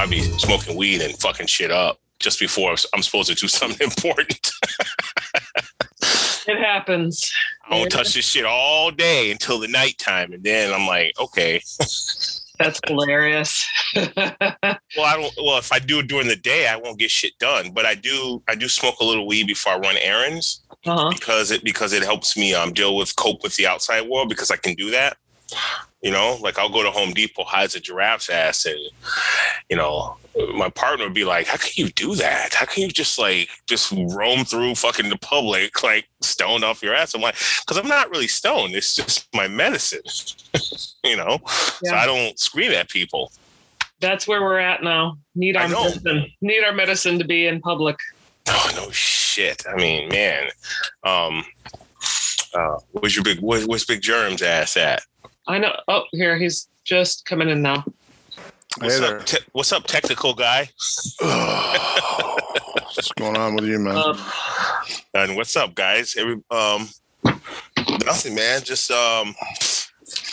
I'd be smoking weed and fucking shit up just before I'm supposed to do something important. It happens. I won't touch this shit all day until the nighttime, and then I'm like, okay. That's hilarious. well, I don't. Well, if I do it during the day, I won't get shit done. But I do. I do smoke a little weed before I run errands Uh-huh. because it because it helps me um deal with cope with the outside world because I can do that. You know, like I'll go to Home Depot, hides a giraffe's ass, and you know, my partner would be like, "How can you do that? How can you just like just roam through fucking the public like stoned off your ass?" I'm like, "Because I'm not really stoned. It's just my medicine." you know, so I don't scream at people. That's where we're at now. Need our medicine. Need our medicine to be in public. Oh no shit. I mean, man. Um uh where's your big where's big germs ass at? I know. Oh, here he's just coming in now. What's Hey up te- what's up technical guy? What's going on with you, man? Um, And what's up guys? Every um nothing man, just um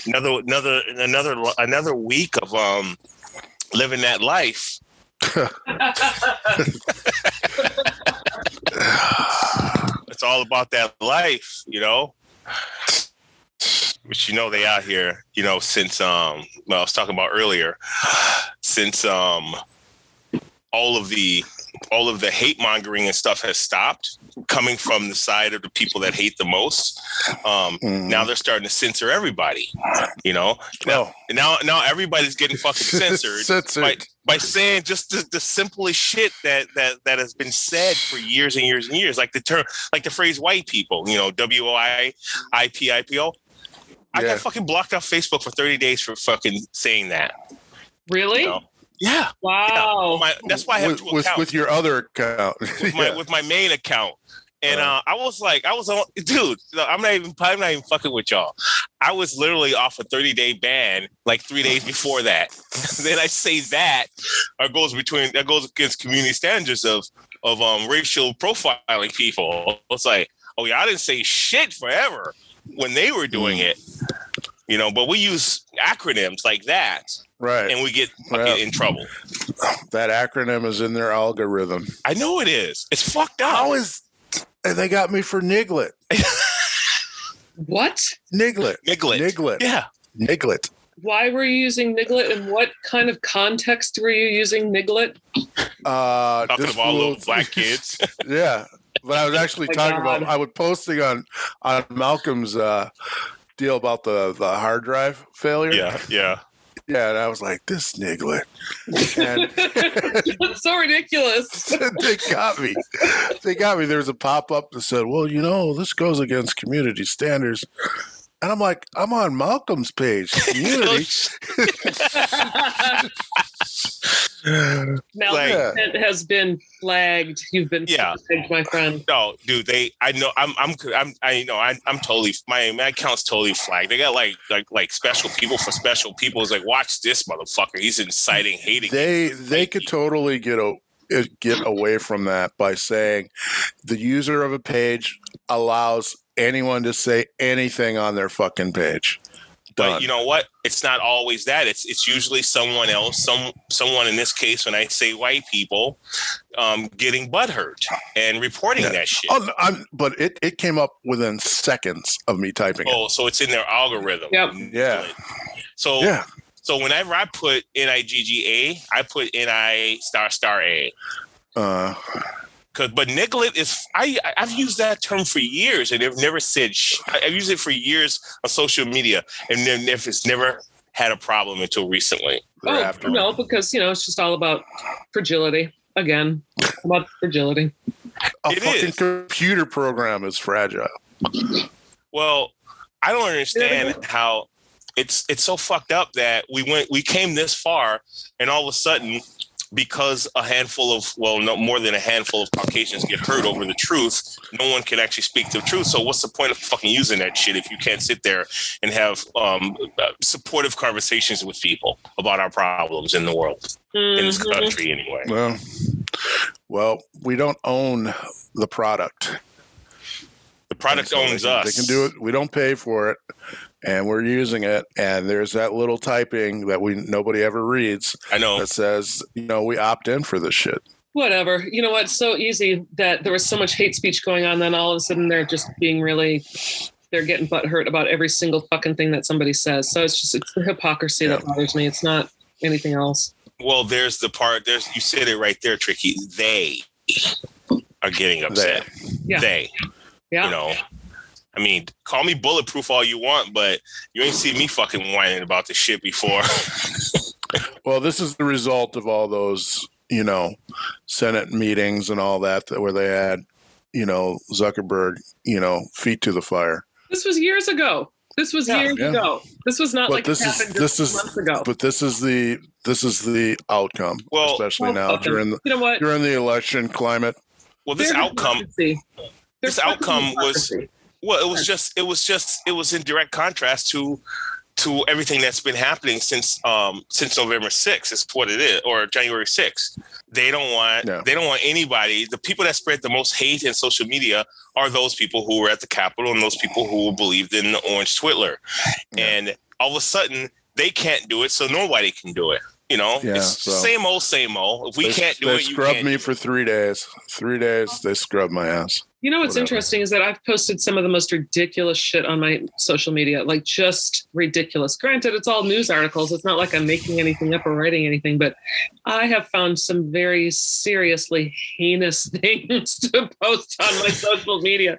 another another another another week of um living that life. It's all about that life, you know. But you know they out here, you know, since um well I was talking about earlier, since um all of the all of the hate mongering and stuff has stopped coming from the side of the people that hate the most. Um Mhm. now they're starting to censor everybody. You know? Now Oh. now now everybody's getting fucking censored Censored. by, by saying just the, the simplest shit that, that that has been said for years and years and years, like the term, like the phrase "white people," you know, W O I I P I P O. I Yeah. got fucking blocked off Facebook for thirty days for fucking saying that. really? You know? Yeah, Wow. my, that's why I have with, two accounts with your other account. with my Yeah. with my main account. And Uh. uh, I was like, I was on, dude. I'm not even, I'm not even fucking with y'all. I was literally off a 30 day ban like three days before that. then I say that, that goes between that goes against community standards of of um racial profiling people. It's like, oh yeah, I didn't say shit forever when they were doing it, you know. But we use acronyms like that, right. and we get fucking Yeah. in trouble. that acronym is in their algorithm. I know it is. It's fucked up. How is and they got me for Niglet. What? Niglet. Niglet. Niglet. Yeah. Niglet. Why were you using Niglet and what kind of context were you using Niglet? Uh Talking this of all fool- those black kids. yeah. But I was actually My talking God. about I was posting on on Malcolm's uh deal about the the hard drive failure. yeah, yeah. Yeah, and I was like, this Niglet. And That's so ridiculous. they got me. They got me. There was a pop up that said, "Well, you know, this goes against community standards." And I'm like, I'm on Malcolm's page. Community. Now Like- content has been flagged. You've been Yeah. flagged, my friend. No, dude, they. I know. I'm. I'm. I'm. I know. I, I'm totally. My my account's totally flagged. They got like like like special people for special people. It's like, watch this motherfucker. He's inciting hating. they they could totally get a get away from that by saying the user of a page allows anyone to say anything on their fucking page. Done. But you know what? It's not always that. It's it's usually someone else. Some someone in this case, when I say white people, um, getting butthurt and reporting Yeah. that shit. Oh, I'm, but it, it came up within seconds of me typing it. Oh, so it's in their algorithm. Yep. Yeah. So Yeah. So whenever I put N I G G A, I put N I star star A. Uh, Cause, but niglet is I I've used that term for years and they've never said sh- I- I've used it for years on social media and then if it's never had a problem until recently. Oh, no, because, you know, it's just all about fragility. Again, about fragility. A It fucking is. computer program is fragile. Well, I don't understand how it's it's so fucked up that we went we came this far and all of a sudden because a handful of well no more than a handful of Caucasians get hurt over the truth, no one can actually speak the truth. So what's the point of fucking using that shit if you can't sit there and have um, uh, supportive conversations with people about our problems in the world in this Mhm. country anyway? Well, well, we don't own the product. The product So they owns can- us. They can do it. We don't pay for it. And we're using it. And there's that little typing that we nobody ever reads I know. that says, you know, we opt in for this shit. Whatever. You know what's so easy that there was so much hate speech going on, then all of a sudden they're just being really they're getting butthurt about every single fucking thing that somebody says. So it's just it's the hypocrisy that bothers me. It's not anything else. Well, there's the part. There's you said it right there, Tricky. They are getting upset. Yeah. They, Yeah. you know. I mean, call me bulletproof all you want, but you ain't seen me fucking whining about this shit before. Well, this is the result of all those, you know, Senate meetings and all that, that where they had, you know, Zuckerberg, you know, feet to the fire. This was years ago. This was Yeah. years Yeah. ago. This was not But like this it is- happened this just is- months ago. But this is the this is the outcome, Well- especially Well, now fuck 'em. during the you know what? during the election climate. well, this Their outcome, this outcome was- hypocrisy. Well, it was just, it was just, it was in direct contrast to to everything that's been happening since um since November 6th is what it is or January 6th. They don't want Yeah. they don't want anybody. The people that spread the most hate in social media are those people who were at the Capitol and those people who believed in the Orange Twitler. Yeah. And all of a sudden they can't do it, so nobody can do it. You know, Yeah, it's so- same old, same old. If we they, can't do they it, you scrubbed can't. me for three days. Three days they scrubbed my ass. You know what's Whatever. interesting is that I've posted some of the most ridiculous shit on my social media, like just ridiculous. Granted, it's all news articles. It's not like I'm making anything up or writing anything, but I have found some very seriously heinous things to post on my social media.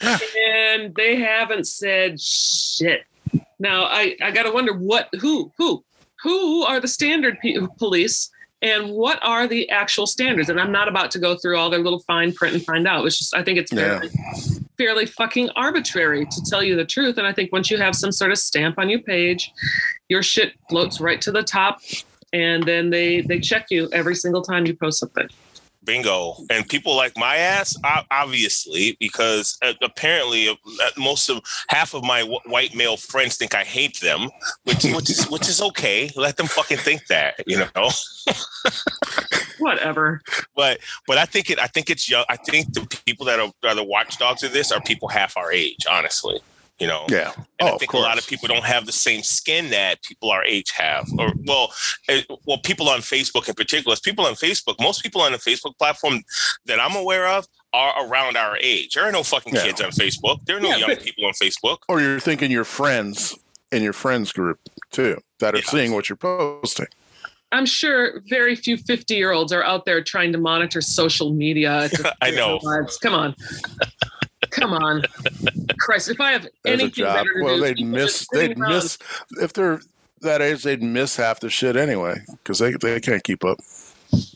And they haven't said shit. Now I, I gotta wonder what who who who are the standard police and what are the actual standards? And i'm not about to go through all their little fine print and find out. It's just i think it's Yeah. fairly, fairly fucking arbitrary to tell you the truth. And i think once you have some sort of stamp on your page your shit floats right to the top and then they they check you every single time you post something Bingo. And people like my ass, obviously, because uh, apparently uh, most of half of my white male friends think I hate them, which which is which is okay. Let them fucking think that, you know. whatever But but I think it. I think it's young. I think the people that are, are the watchdogs of this are people half our age, honestly. You know. Yeah. And oh, I of think a lot of people don't have the same skin that people our age have, or well, eh, well, people on Facebook in particular. as People on Facebook, most people on the Facebook platform that I'm aware of are around our age. There are no fucking Yeah. kids on Facebook. There are no Yeah, young but- people on Facebook. or you're thinking your friends in your friends group too that are Yeah. seeing what you're posting. i'm sure very few 50 year olds are out there trying to monitor social media I know. come on come on christ if i have There's anything job. better to Well, do they'd miss. They'd around- miss if they're that age. They'd miss half the shit anyway because they they can't keep up.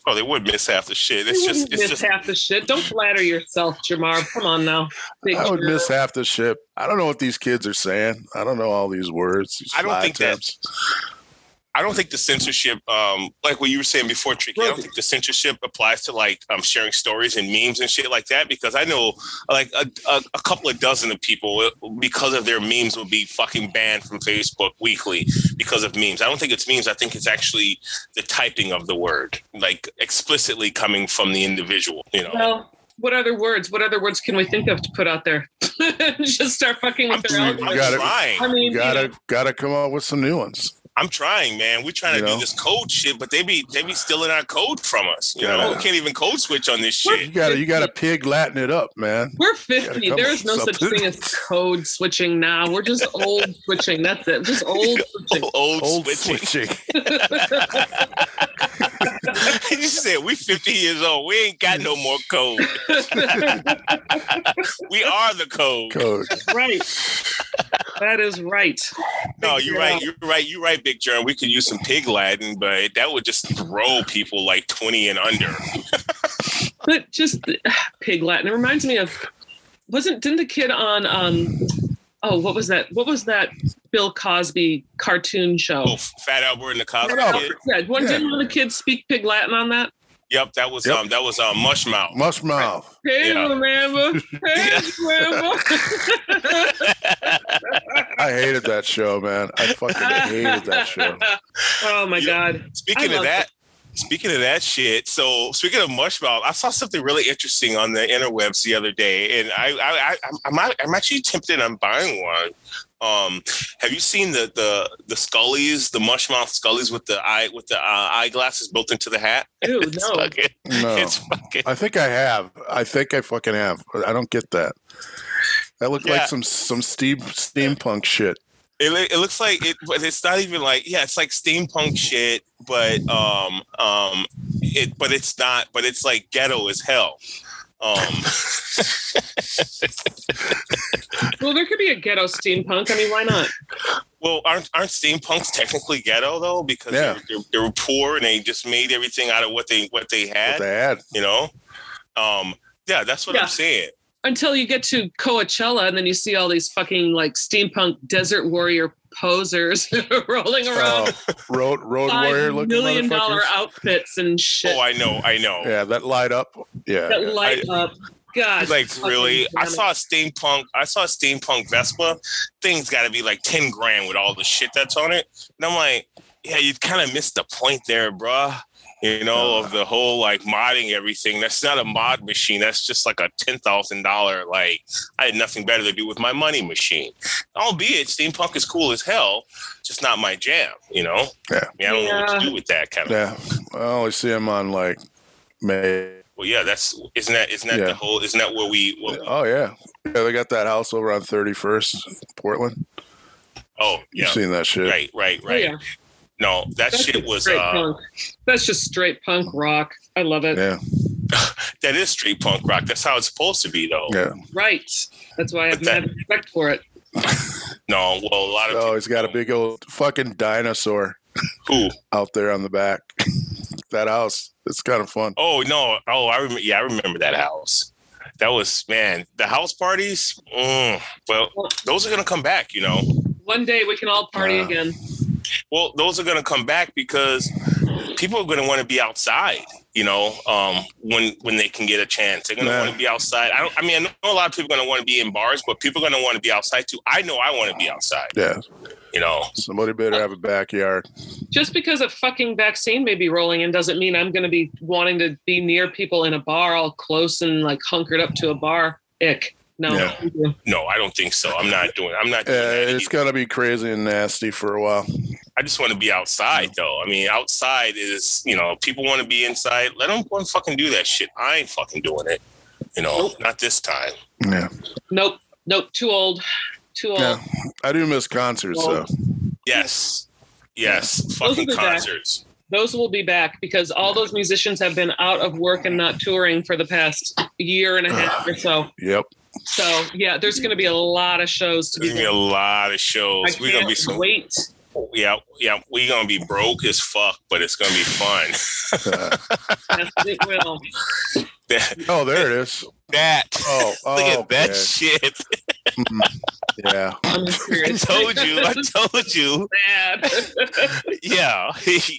Oh, they would miss half the shit. You It's just, wouldn't it's miss just. half the shit. Don't flatter yourself, Jamar. Come on now. Big I would jerk. miss half the shit. I don't know what these kids are saying. I don't know all these words. These I don't think that- tips. I don't think the censorship, um, like what you were saying before, Tricky. I don't think the censorship applies to like um, sharing stories and memes and shit like that because I know like a, a, a couple of dozen of people uh, because of their memes will be fucking banned from Facebook weekly because of memes. I don't think it's memes. I think it's actually the typing of the word, like explicitly coming from the individual. You know, Well, what other words? What other words can we think of to put out there? Just start fucking with I'm, their You I'm algorithm. gotta- trying. I mean, You you gotta know, gotta come up with some new ones. I'm trying, man. We're trying to You do this code shit, but they be they be stealing our code from us. You Yeah, know, know. we can't even code switch on this shit. You gotta you gotta pig Latin it up, man. we're 50. come There up is no with such thing as code switching now. We're just old switching. That's it. Just old switching. Old, Old switching. switching. you said we 50 years old. We ain't got no more code. we are the code. Code. right. That is right. No, you're right. You're right. You're right, Big Germ. We could use some pig Latin, but that would just throw people like 20 and under. But just pig Latin. It reminds me of wasn't didn't the kid on um oh what was that what was that Bill Cosby cartoon show? Oh, Fat Albert and the Cosby Fat Kid. Yeah, one, Yeah. didn't one of the kids speak pig Latin on that? Yep, that was Yep. um that was um Mushmouth. Mush mouth. Hey, Yeah. remember? Hey, remember? I hated that show, man. I fucking hated that show. Oh my You- god! Speaking I of love that, Speaking of that shit, so speaking of mushmouth, I saw something really interesting on the interwebs the other day, and I, I, I I'm, I'm actually tempted on buying one. Um, have you seen the the the scullies, the mushmouth scullies with the eye with the uh, eyeglasses built into the hat? Ew, It's no. fucking, No. it's fucking. I think I have. I think I fucking have. I don't get that. That looked Yeah. like some some steam steampunk shit. It, it looks like it, but it's not even like yeah, it's like steampunk shit, but um um it but it's not, but it's like ghetto as hell. Um, Well, there could be a ghetto steampunk. I mean, why not? well, aren't aren't steampunks technically ghetto though? Because Yeah. they're, they're, were poor and they just made everything out of what they what they What had. they had. You know, um, yeah, that's what Yeah. I'm saying. Until you get to Coachella and then you see all these fucking like steampunk desert warrior posers rolling uh, around Oh, road road warrior looking million dollar outfits and shit Oh, I know, I know. Yeah, that light up. Yeah. that yeah. light up. God, like really i saw a steampunk i saw a steampunk vespa thing's got to be like 10 grand with all the shit that's on it and i'm like yeah you kind of missed the point there bruh you know uh-huh. of the whole like modding everything that's not a mod machine that's just like a $10000 like i had nothing better to do with my money machine albeit steampunk is cool as hell just not my jam you know Yeah. I, mean, I don't know what to do with that kind of Yeah. I only see him on like May. well yeah that's isn't that isn't that Yeah. the whole isn't that where we what, Oh yeah. Yeah, they got that house over on 31st, Portland. oh You've seen that shit. right right Oh, right yeah. No, that That's shit was uh, punk. That's just straight punk rock. I love it. Yeah. that is street punk rock. That's how it's supposed to be, though. Yeah. Right. That's why I have But that- mad respect for it. No, well, a lot of Oh, he's got a big old fucking dinosaur who? out there on the back. that house. It's kind of fun. Oh no! Oh, I remember. Yeah, I remember that house. That was man. The house parties. Mm, well, those are gonna come back. You know. One day we can all party Uh, again. Well, those are gonna come back because people are gonna want to be outside. You know, um, when when they can get a chance, they're gonna want to be outside. I don't. I mean, I know a lot of people are gonna want to be in bars, but people are gonna want to be outside too. I know I want to be outside. Yeah. You know. Somebody better have a backyard. Just because a fucking vaccine may be rolling in doesn't mean I'm going to be wanting to be near people in a bar all close and like hunkered up to a bar. Ick. No. Yeah. No, I don't think so. I'm not doing. I'm not. Uh, Doing that it's gonna be crazy and nasty for a while. I just want to be outside, though. I mean, outside is, you know, people want to be inside. Let them go and fucking do that shit. I ain't fucking doing it. You know, Nope. not this time. Yeah. Nope. Nope. Too old. Too old. Yeah. I do miss concerts though. Yes. Yes. Those Fucking will be back. concerts. Those will be back because all those musicians have been out of work and not touring for the past year and a half or so. Yep. So yeah, there's going to be a lot of shows to be. There's gonna be a lot of shows. We're gonna be some. wait. Yeah, yeah. We're gonna be broke as fuck, but it's gonna be fun. Yes, it will. that. oh, there it is. that. Oh, oh Look at that okay. shit. Mm, yeah. I'm I told you. I told you. Yeah,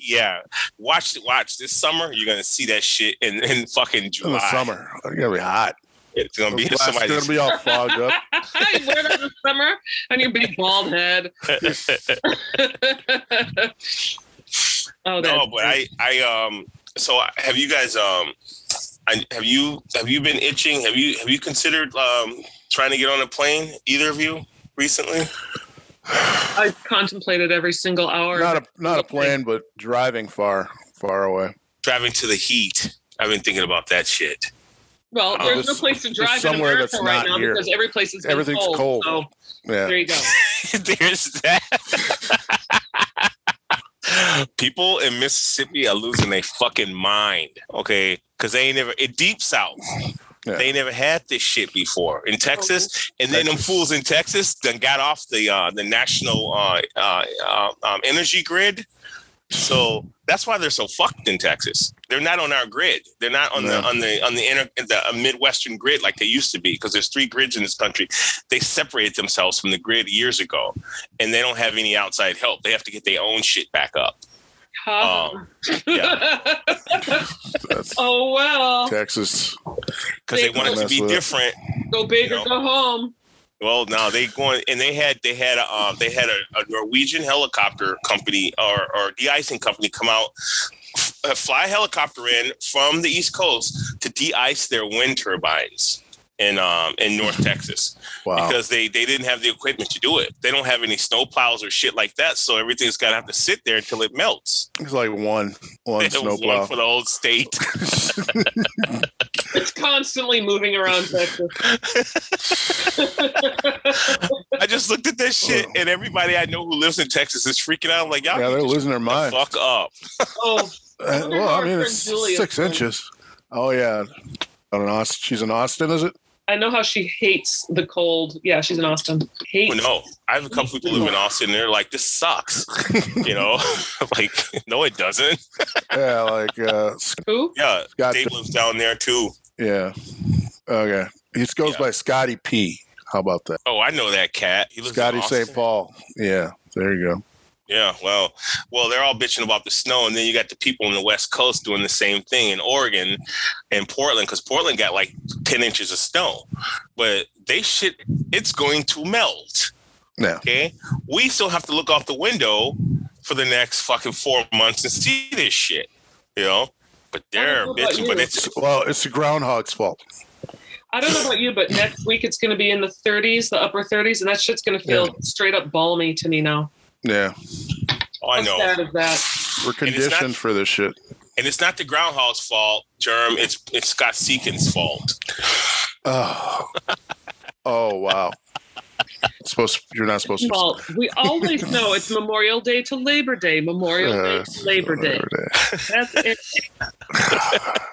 yeah. Watch, watch this summer. You're gonna see that shit in, in fucking In July. the summer. It's gonna be hot. It's gonna be It's gonna be all fogged up. you wear that in the summer on your big bald head. oh, that's no, but I, I, um. So have you guys, um, I, have you, have you been itching? Have you, have you considered, um, trying to get on a plane? Either of you recently? I contemplated every single hour. Not a not a plane, but driving far, far away. Driving to the heat. I've been thinking about that shit. Well, Oh, there's no place to drive in America that's right not now here. because every place is Everything's cold. So Yeah. there you go. There's that. People in Mississippi are losing their fucking mind, okay? Because they ain't never, it deep south. Yeah. They never had this shit before in Texas, and then them fools in Texas then got off the uh, the national uh, uh, uh, um, energy grid. So that's why they're so fucked in Texas. They're not on our grid. They're not on No. the on the on the inner the uh, Midwestern grid like they used to be. Because there's three grids in this country. They separated themselves from the grid years ago, and they don't have any outside help. They have to get their own shit back up. Huh? Um, yeah. Oh well, Texas. Because they want it to be with different. go big You or go home. Well, no, they going and they had they had a um, they had a, a Norwegian helicopter company or or de-icing company come out f- uh, fly a helicopter in from the East Coast to de-ice their wind turbines in um in North Texas Wow. because they they didn't have the equipment to do it. They don't have any snow plows or shit like that, so everything's got to have to sit there until it melts. It's like one one It was one snowplow. for the whole state. It's constantly moving around Texas. I just looked at this shit, and everybody I know who lives in Texas is freaking out. I'm like, y'all yeah, they're losing their mind. the fuck up. oh, Uh, well, I mean, it's Julia's six doing. inches. Oh yeah, on an Austin. She's in Austin, is it? I know how she hates the cold. Yeah, she's in Austin. Hates. Oh, no, I have a couple people who live in Austin. And they're like, this sucks. You know, like, no, it doesn't. Yeah, like uh, Who? Yeah, Scott. Dave lives down there too. Yeah. Okay. He goes Yeah. by Scotty P. How about that? Oh, I know that cat. He lives Scotty Austin. St. Paul. Yeah. There you go. Yeah, well, well, they're all bitching about the snow, and then you got the people on the West Coast doing the same thing in Oregon and Portland, because Portland got like ten inches of snow, but they shit, it's going to melt. Yeah. Okay, we still have to look out the window for the next fucking four months and see this shit, you know. But they're I don't know about bitching, but it's Well, it's the groundhog's fault. I don't know about you, but next week it's going to be in the 30s, the upper 30s, and that shit's going to feel straight up balmy to me now. Yeah. oh, I How know, sad is that? We're And it's not- conditioned for this shit. and it's not the groundhog's fault, Germ. It's it's Scott Seekins' fault. Oh. Oh wow. It's supposed you're not supposed to Well, we always know it's Memorial Day to Labor Day. Memorial Day Uh, to Labor Day. That's it.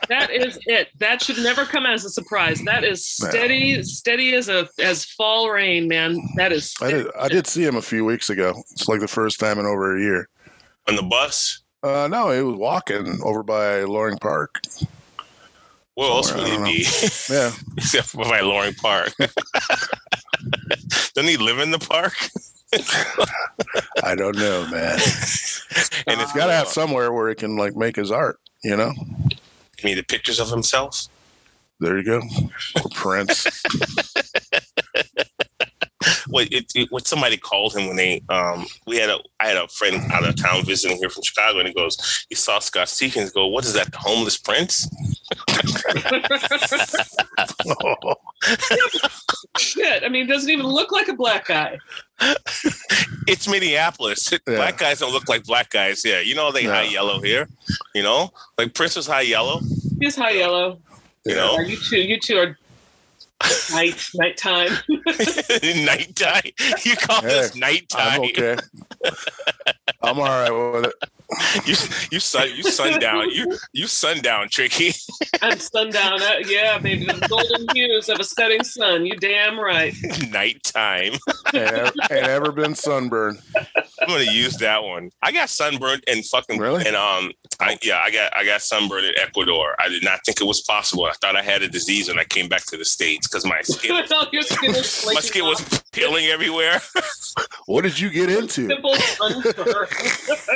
That is it. That should never come as a surprise. That is steady, steady as a as fall rain, man. That is. I did I did see him a few weeks ago. It's like the first time in over a year. On the bus, Uh no, he was walking over by Loring Park. where else would he be? Yeah. Except for by Loring Park. Doesn't he live in the park? I don't know, man. and it's He's gotta have somewhere where he can like make his art, you know? I mean, the pictures of himself. There you go. Or Prince. What it, it, what somebody called him when they um we had a I had a friend out of town visiting here from Chicago and he goes he saw Scott Seekins go what is that the homeless prince Oh, Shit. I mean, it doesn't even look like a black guy. it's Minneapolis black guys don't look like black guys yeah you know they No. high yellow here you know like Prince was high yellow He's high yellow. you Yeah. know Yeah, you two, you two are night nighttime. nighttime you call this I'm nighttime okay. I'm all right with it. You you sun you sundown you you sundown tricky I'm sundown. Uh, yeah, baby, the golden hues of a setting sun. You damn right. nighttime Ain't ever, ain't ever been sunburned. I'm gonna use that one. I got sunburned and fucking Really? and um I yeah I got I got sunburned in Ecuador. I did not think it was possible. I thought I had a disease when I came back to the states because my skin Your skin is my skin off. was peeling everywhere. What did you get into?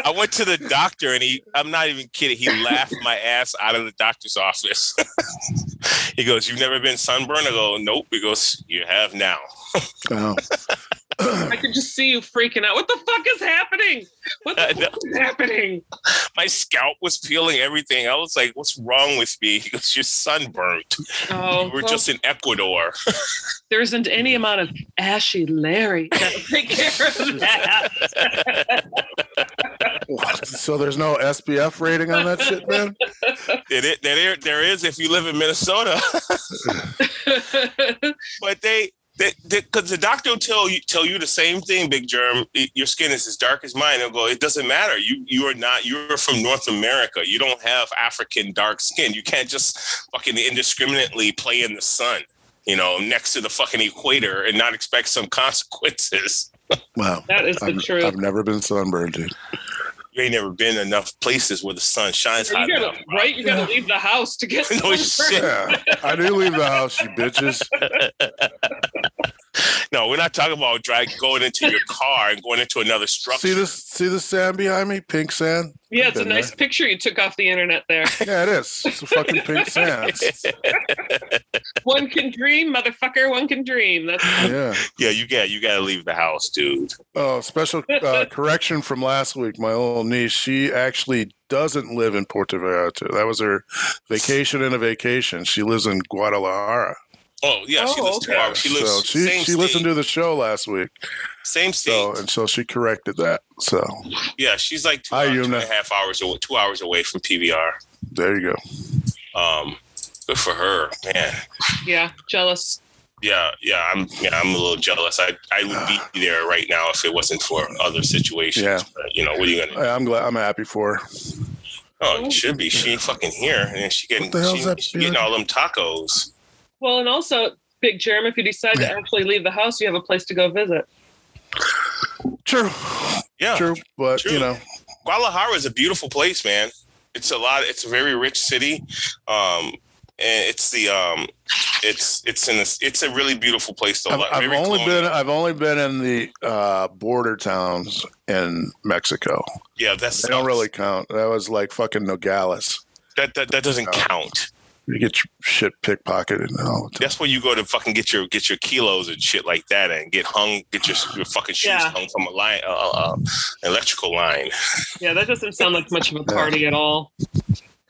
I went to the doctor and he I'm not even kidding. He laughed my ass out of the doctor's office. he goes, "You've never been sunburned?" I go, "Nope." He goes, "You have now." Oh. I could just see you freaking out. What the fuck is happening? What the fuck is happening? My scalp was peeling everything. I was like, "What's wrong with me?" He goes, "You're sunburned. Oh, We're well, just in Ecuador." there isn't any amount of ashy Larry that'll take care of that. What? So there's no SPF rating on that shit, man? There, i- there, there is if you live in Minnesota, but they, because the doctor will tell you tell you the same thing, Big Germ. I- Your skin is as dark as mine. They'll go, it doesn't matter. You you are not. You're from North America. You don't have African dark skin. You can't just fucking indiscriminately play in the sun. You know, next to the fucking equator and not expect some consequences. Wow. that is the I've, truth. I've never been sunburned, dude. You ain't never been enough places where the sun shines you hot gotta, enough. right? You gotta leave the house to get No sunburned. shit. Yeah. I do leave the house, you bitches. No, we're not talking about drag going into your car and going into another structure. See this see the sand behind me? Pink sand? Yeah, it's a nice there. picture you took off the internet there. Yeah, it is. It's a fucking pink sand. One can dream, motherfucker. One can dream. That's Yeah. Yeah, you got you got to leave the house, dude. Oh, special uh, correction from last week. My little niece, she actually doesn't live in Puerto Vallarta. That was her vacation and a vacation. She lives in Guadalajara. Oh yeah, she Oh, lives two okay. hours. She lives so she same she listened to the show last week. same state. So and so she corrected that. So yeah, she's like two, Hi, hours, two and a half hours away, two hours away from PBR. there you go. Um, good for her, man. yeah, jealous. Yeah, yeah, I'm yeah, I'm a little jealous. I I would be there right now if it wasn't for other situations. Yeah. But, you know, what are you gonna? I- I'm glad. I'm happy for her. Oh, it should be. She ain't fucking here, and she getting What the hell's she, she getting all them tacos. Well, and also, Big Jerem, if you decide to actually leave the house, you have a place to go visit. True, Yeah, true. But True. you know, Guadalajara is a beautiful place, man. It's a lot. It's a very rich city, um, and it's the um, it's it's in a, it's a really beautiful place. Though, I've, Like, I've very only colonial. been I've only been in the uh, border towns in Mexico. yeah. That's They don't really count. That was like fucking Nogales. that that, that doesn't No. count. You get your shit pickpocketed and all the. That's where you go to fucking get your get your kilos and shit like that, and get hung, get your, your fucking shoes Yeah. hung from a line, uh, uh, uh, electrical line. Yeah, that doesn't sound like much of a party at all.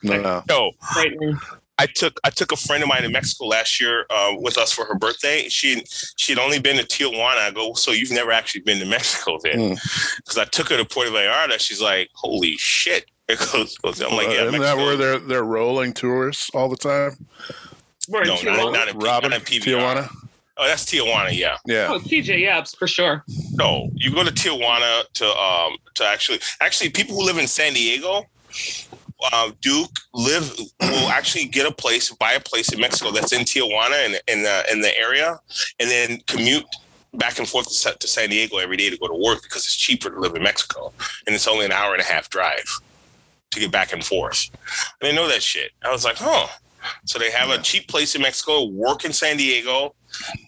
No, no. No, Frightening. I took I took a friend of mine in Mexico last year uh, with us for her birthday. She she'd only been to Tijuana. I go, so you've never actually been to Mexico then? Mm. Because I took her to Puerto Vallarta. She's like, holy shit! It goes, goes- I'm like, yeah, Uh, Isn't that where they're they're rolling tourists all the time? We're in no, not, not in, Robin, not in Tijuana. Oh, that's Tijuana. Yeah. Yeah. Oh, TJ Yaps for sure. No, you go to Tijuana to um to actually actually people who live in San Diego, uh, Duke live will actually get a place, buy a place in Mexico that's in Tijuana and in the in the area, and then commute back and forth to, to San Diego every day to go to work because it's cheaper to live in Mexico, and it's only an hour and a half drive to get back and forth. I didn't know that shit. I was like, huh. So they have a cheap place in Mexico, work in San Diego,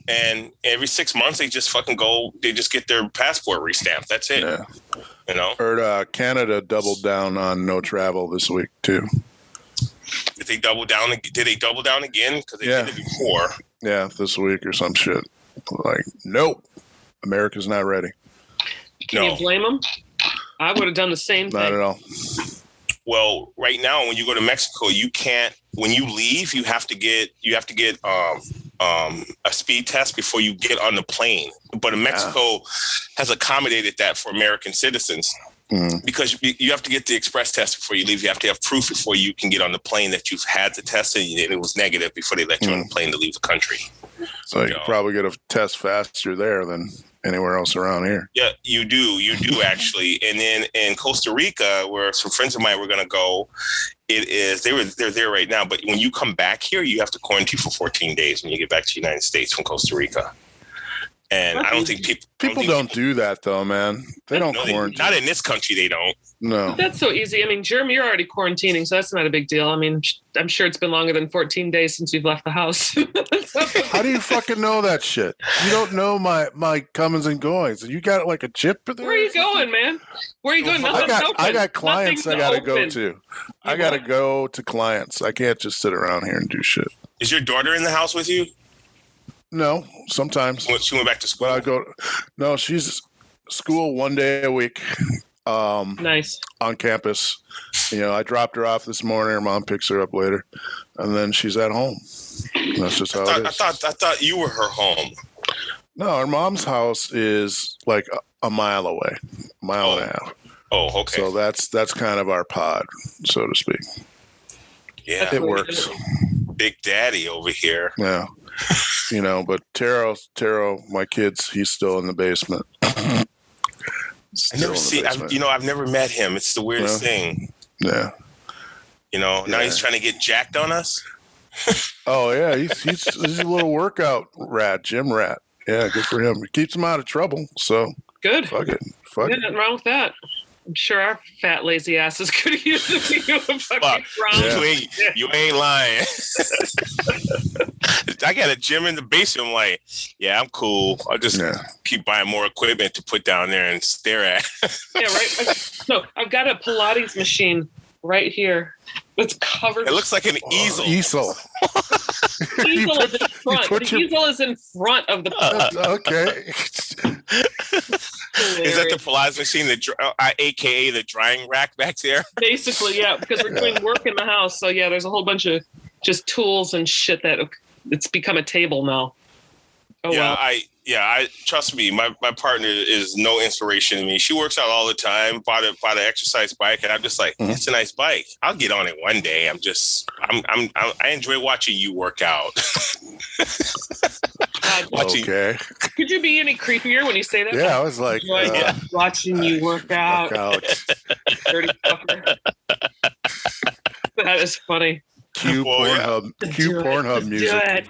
and every six months they just fucking go. They just get their passport restamped. That's it. Yeah. You know, Heard uh, Canada doubled down on no travel this week too. did they double down? Did they double down again? Because they Yeah. did it before. Yeah, this week or some shit. Like, nope. America's not ready. Can No. you blame them? I would have done the same Not thing. at all. Well, right now when you go to Mexico, you can't. When you leave, you have to get you have to get um, um, a speed test before you get on the plane. But Mexico has accommodated that for American citizens. Mm. because you you have to get the express test before you leave. You have to have proof before you can get on the plane that you've had the test and it was negative before they let you on the plane to leave the country. So you Yeah. could probably get a test faster there than anywhere else around here. Yeah, you do. You do actually. And then in Costa Rica, where some friends of mine were going to go, it is they were they're there right now. But when you come back here, you have to quarantine for 14 days when you get back to the United States from Costa Rica. And I don't think people I People think don't do that though, man. They don't no, they- quarantine. not in this country. They don't. no. That's so easy. I mean, Jeremy, you're already quarantining, so that's not a big deal. I mean, I'm sure it's been longer than 14 days since you've left the house. How do you fucking know that shit? You don't know my my comings and goings. You got like a chip for there? Where are you going, man? Where are you going? I Nothing's got open. I got clients I got to go open. to. I got to what? go to clients. I can't just sit around here and do shit. Is your daughter in the house with you? No, sometimes. When she went back to school. But I go. No, she's school one day a week. Um, Nice. on campus. You know, I dropped her off this morning. Her mom picks her up later, and then she's at home. That's just how I thought, it I thought I thought you were her home. No, her mom's house is like a, a mile away, a mile and a half. Oh, okay. So that's that's kind of our pod, so to speak. yeah, It works. Big Daddy over here. Yeah, you know. But Taro, Taro, my kids, he's still in the basement. I never see. I've, you know, I've never met him. It's the weirdest Yeah. thing. Yeah. You know, now Yeah. he's trying to get jacked on us. Oh yeah, he's he's, he's a little workout rat, gym rat. Yeah, good for him. It keeps him out of trouble. So Good. fuck it, fuck Yeah, it. nothing wrong with that. I'm sure our fat lazy asses could use a few fucking Fuck. Yeah. You ain't you ain't lying. I got a gym in the basement. I'm like, yeah, I'm cool. I'll just Yeah. keep buying more equipment to put down there and stare at. Yeah, right. I- No, I've got a Pilates machine right here. It's covered. It looks like an easel. Easel. easel is in front. put The your- easel is in front of the. Uh, uh, uh, okay. Is that the Pilates machine, the uh, AKA the drying rack back there? Basically, yeah, because we're doing work in the house. So yeah, there's a whole bunch of just tools and shit that it's become a table now. Oh yeah, well. I yeah, I trust me. My my partner is no inspiration to me. She works out all the time, bought a bought an exercise bike, and I'm just like, Mhm. it's a nice bike. I'll get on it one day. I'm just I'm I'm, I'm I enjoy watching you work out. God, watching- Okay. could you be any creepier when you say that? Yeah, I was like, Enjoy uh, watching you work out, work out. dirty fucker. that is funny. Cue Well, yeah. Pornhub, cue Do. Pornhub music. it.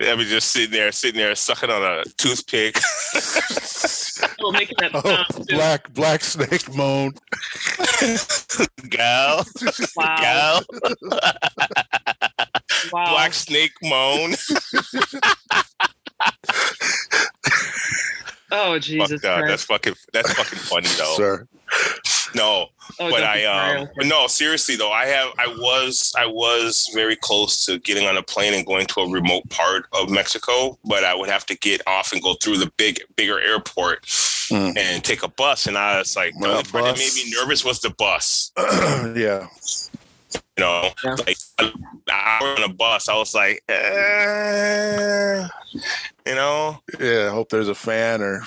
I mean, just sitting there, sitting there, sucking on a toothpick. Oh, making that Oh, black black snake moan. gal, Wow. gal, wow. black snake moan. Oh Jesus Fuck that. That's fucking. That's fucking funny though. Sir. No, Oh, but I um but no seriously though I have I was I was very close to getting on a plane and going to a remote part of Mexico but I would have to get off and go through the big bigger airport Mm. and take a bus and I was like the Well, only part that made me nervous was the bus yeah. you know Yeah. like an hour on a bus I was like eh, you know Yeah. I hope there's a fan or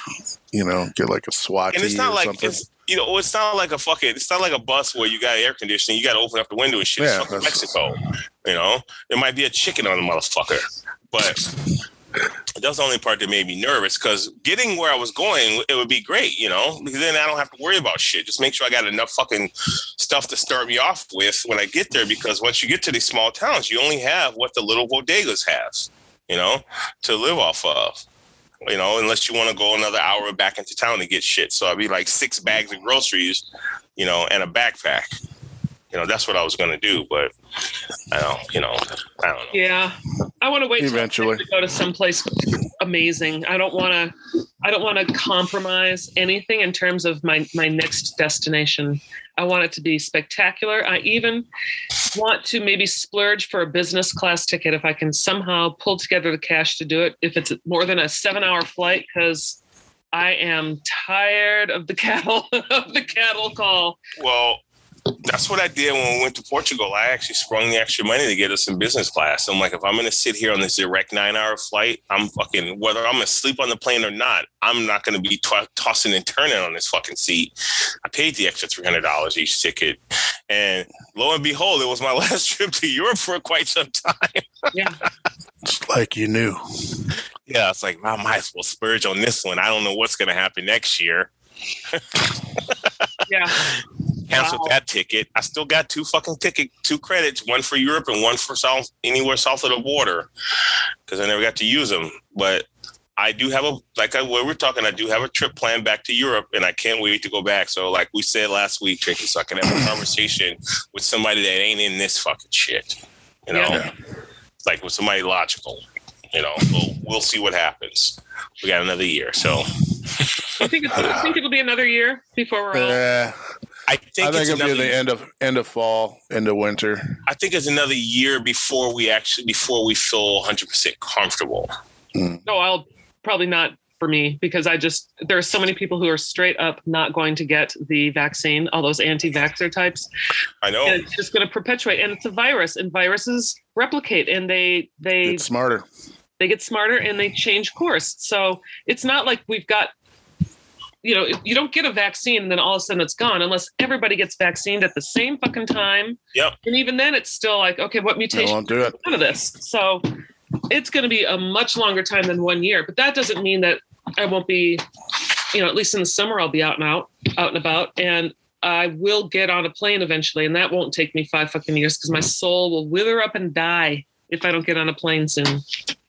you know, get like a SWAT and it's team not or like something. it's you know it's not like a fucking it's not like a bus where you got air conditioning you got to open up the window and shit. Yeah, it's fucking Mexico you know? There might be a chicken on the motherfucker but that's the only part that made me nervous because getting where I was going it would be great you know? Because then I don't have to worry about shit. Just make sure I got enough fucking stuff to start me off with when I get there because once you get to these small towns you only have what the little bodegas have you know to live off of you know, unless you want to go another hour back into town to get shit. So I'd be like six bags of groceries, you know, and a backpack. You know, that's what I was gonna do, but I don't, you know, I don't know. Yeah, I want to wait Eventually. to go to someplace amazing. I don't want to. I don't want to compromise anything in terms of my my next destination. I want it to be spectacular. I even want to maybe splurge for a business class ticket if I can somehow pull together the cash to do it. If it's more than a seven hour flight, because I am tired of the cattle of the cattle call. Well, that's what I did when we went to Portugal. I actually sprung the extra money to get us in business class. I'm like, if I'm gonna sit here on this direct nine hour flight, I'm fucking whether I'm gonna sleep on the plane or not, I'm not gonna be t- tossing and turning on this fucking seat. I paid the extra three hundred dollars each ticket, and lo and behold, it was my last trip to Europe for quite some time. Yeah, Just like you knew. Yeah, it's like I might as well spurge on this one. I don't know what's gonna happen next year. yeah. Canceled Wow. that ticket. I still got two fucking ticket, two credits, one for Europe and one for south anywhere south of the border, because I never got to use them. But I do have a like I, we we're talking. I do have a trip planned back to Europe, and I can't wait to go back. So, like we said last week, Tricky, so I can have a conversation with somebody that ain't in this fucking shit. You know, Yeah. like with somebody logical. You know, we'll we'll see what happens. We got another year, so I think it's, I think it'll be another year before we're all. Yeah. I think I think it'll be the end of end of fall, end of winter. I think it's another year before we actually before we feel 100 percent comfortable. No, I'll probably not for me because I just there are so many people who are straight up not going to get the vaccine, all those anti-vaxxer types, I know. and it's just going to perpetuate. And it's a virus, and viruses replicate, and they they It's smarter. They get smarter and they change course. So it's not like we've got, you know, you don't get a vaccine and then all of a sudden it's gone unless everybody gets vaccinated at the same fucking time. Yep. And even then, it's still like, okay, what I mutation won't do it. none of this. So it's going to be a much longer time than one year. But that doesn't mean that I won't be, you know, at least in the summer I'll be out and out, out and about, and I will get on a plane eventually, and that won't take me five fucking years because my soul will wither up and die if I don't get on a plane soon.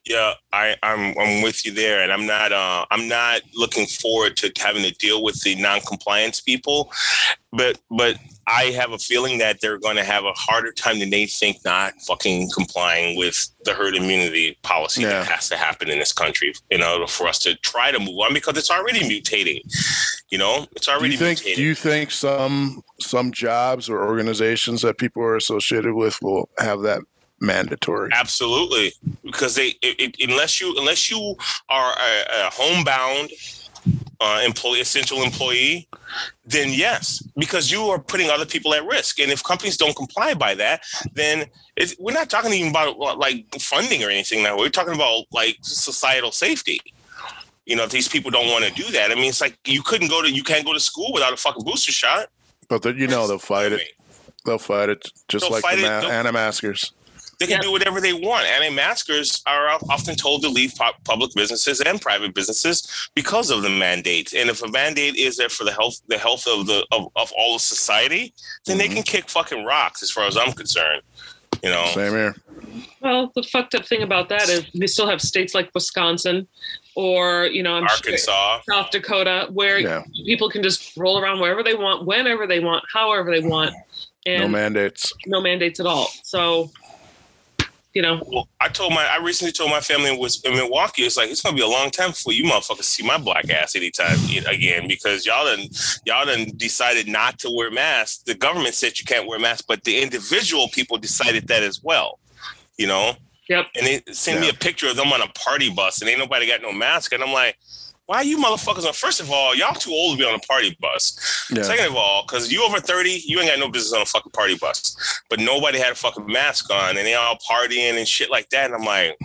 Yeah, I, I'm I'm with you there, and I'm not uh, I'm not looking forward to having to deal with the non-compliance people, but but I have a feeling that they're going to have a harder time than they think not fucking complying with the herd immunity policy Yeah. that has to happen in this country in order for us to try to move on because it's already mutating. You know, it's Do already you think mutating. do you think some some jobs or organizations that people are associated with will have that mandatory. Absolutely, because they it, it, unless you unless you are a, a homebound uh, employee, essential employee, then yes, because you are putting other people at risk. And if companies don't comply by that, then it's, we're not talking even about like funding or anything now. We're talking about like societal safety. You know, if these people don't want to do that, I mean, it's like you couldn't go to you can't go to school without a fucking booster shot. But the, you know they'll fight it. They'll fight it just They'll like the ma- anti-maskers. They can Yeah. do whatever they want. Anti-maskers are often told to leave pu- public businesses and private businesses because of the mandate. And if a mandate is there for the health, the health of the of, of all of society, then they Mhm. can kick fucking rocks, as far as I'm concerned. You know, Same here. Well, the fucked up thing about that is we still have states like Wisconsin or, you know, I'm sure Arkansas. South Dakota where Yeah. people can just roll around wherever they want, whenever they want, however they want, and No mandates. no, mandates. mandates at all. So, you know, Well, I told my I recently told my family in, in Milwaukee, it's like it's gonna be a long time before you motherfuckers see my black ass anytime again because y'all done y'all done decided not to wear masks. The government said you can't wear masks, but the individual people decided that as well. You know. Yep. And they send me a picture of them on a party bus, and ain't nobody got no mask, and I'm like. Why you motherfuckers on? First of all, y'all too old to be on a party bus. Yeah. Second of all, because you over 30, you ain't got no business on a fucking party bus. But nobody had a fucking mask on and they all partying and shit like that. And I'm like,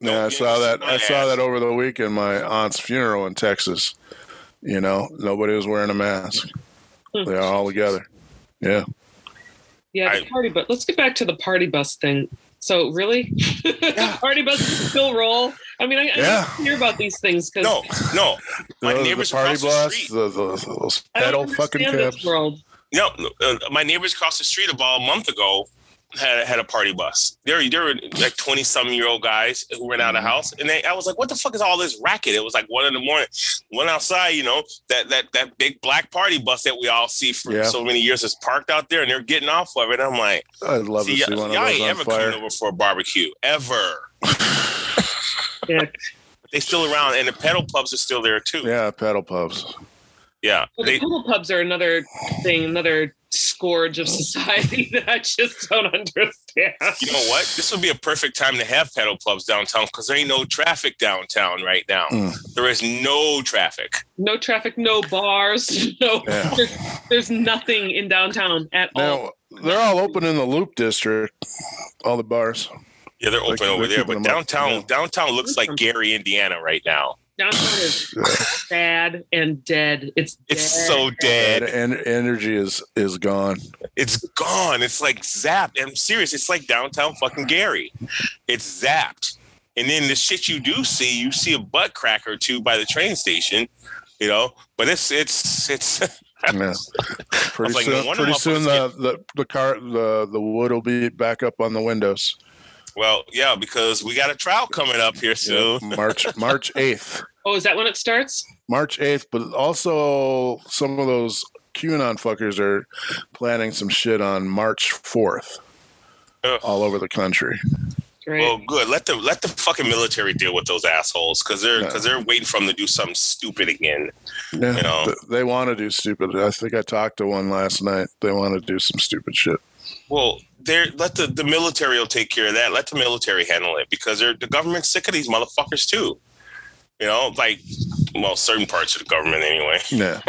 Yeah, I saw that. I my saw that over the weekend. My aunt's funeral in Texas. You know, nobody was wearing a mask. They are all together. Yeah. yeah, the I- party bus. Let's get back to the party bus thing. So, really? party buses still roll? I mean, I, I Yeah. hear about these things because no, no. My The- neighbors the party across the street. the, the, those I pedal fucking understand this cabs. world. No, uh, my neighbors across the street about a month ago had had a party bus. They're they're like twenty some year old guys who ran out of the Mhm. house, and they I was like, what the fuck is all this racket? It was like one in the morning. Went outside, you know, that that that big black party bus that we all see for Yeah. so many years is parked out there, and they're getting off of it. I'm like, I'd love see, to see y'all, one of y'all those ain't on ever fire. coming over for a barbecue ever. Yeah. They still around, and the pedal pubs are still there too. Yeah, pedal pubs. Yeah, Well, they, the pool pubs are another thing, another scourge of society that I just don't understand. you know what? This would be a perfect time to have pedal pubs downtown because there ain't no traffic downtown right now. Mm. There is no traffic. No traffic, no bars, no. Yeah. There's, there's nothing in downtown at all. They're all open in the Loop District. All the bars. Yeah, they're They're- open over they're there, but them up, downtown, downtown looks like Gary, Indiana, right now. Downtown is sad and dead. It's It's dead. so dead. and energy is is gone. It's gone. It's like zapped. I'm serious. It's like downtown fucking Gary. It's zapped. And then the shit you do see, you see a butt crack or two by the train station, you know. But it's it's it's. Yeah. Pretty like, soon, wonder pretty soon motherfuckers the, the the car the the wood will be back up on the windows. Well, yeah, because we got a trial coming up here soon. Yeah, March March eighth. Oh, is that when it starts? March 8th, but also some of those QAnon fuckers are planning some shit on March 4th Ugh. all over the country. Great. Well, good. Let the let the fucking military deal with those assholes because they're Yeah. because they're waiting for them to do something stupid again. Yeah, You know. th- they want to do stupid. I think I talked to one last night. They want to do some stupid shit. Well, they're let the the military will take care of that. Let the military handle it because they're the government's sick of these motherfuckers too. You know, like well, certain parts of the government anyway. Yeah,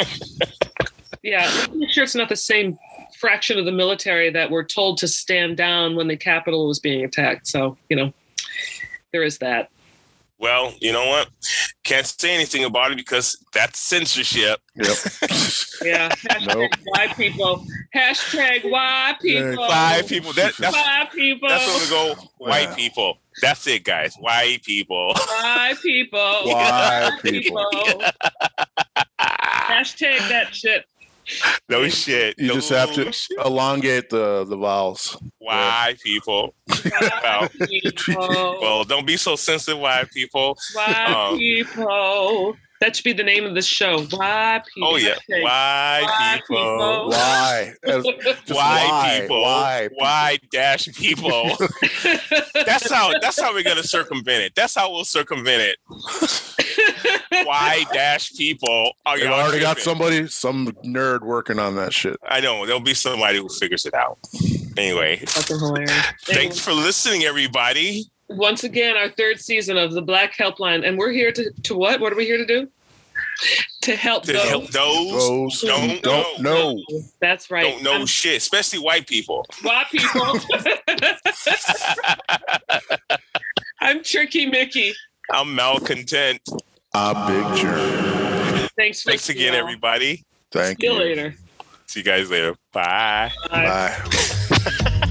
yeah, let's make sure it's not the same fraction of the military that were told to stand down when the Capitol was being attacked. So, you know, there is that. Well, you know what? Can't say anything about it because that's censorship. yep. Yeah. Hashtag Nope. why people. Hashtag why people. Why people? That, that's Why people. that's where we go. White Yeah. people. That's it, guys. White people. Why people. Why people? Hashtag that shit. No shit. You no just have to shit. elongate the the vowels. Why people? Why people. Well, don't be so sensitive, white people. Why um, people. That should be the name of the show. Why people. Oh yeah, Hashtag why Why people? people? Why? As- just Why people? Why? Why dash people? that's how. That's how we're gonna circumvent it. That's how we'll circumvent it. Why dash people? Are y'all already got somebody, some nerd working on that shit. I know there'll be somebody who figures it out. Anyway. Thanks for listening, everybody. once again, our third season of the Black Helpline, and we're here to to what? What are we here to do? To help To those. help those Those Don't don't know. That's right. don't know I'm shit, especially white people. white people. I'm Tricky Mickey. I'm malcontent. A big jerk. Thanks for Thanks again, y'all. everybody. Thank See you you. later. See you guys later. Bye. Bye. Bye.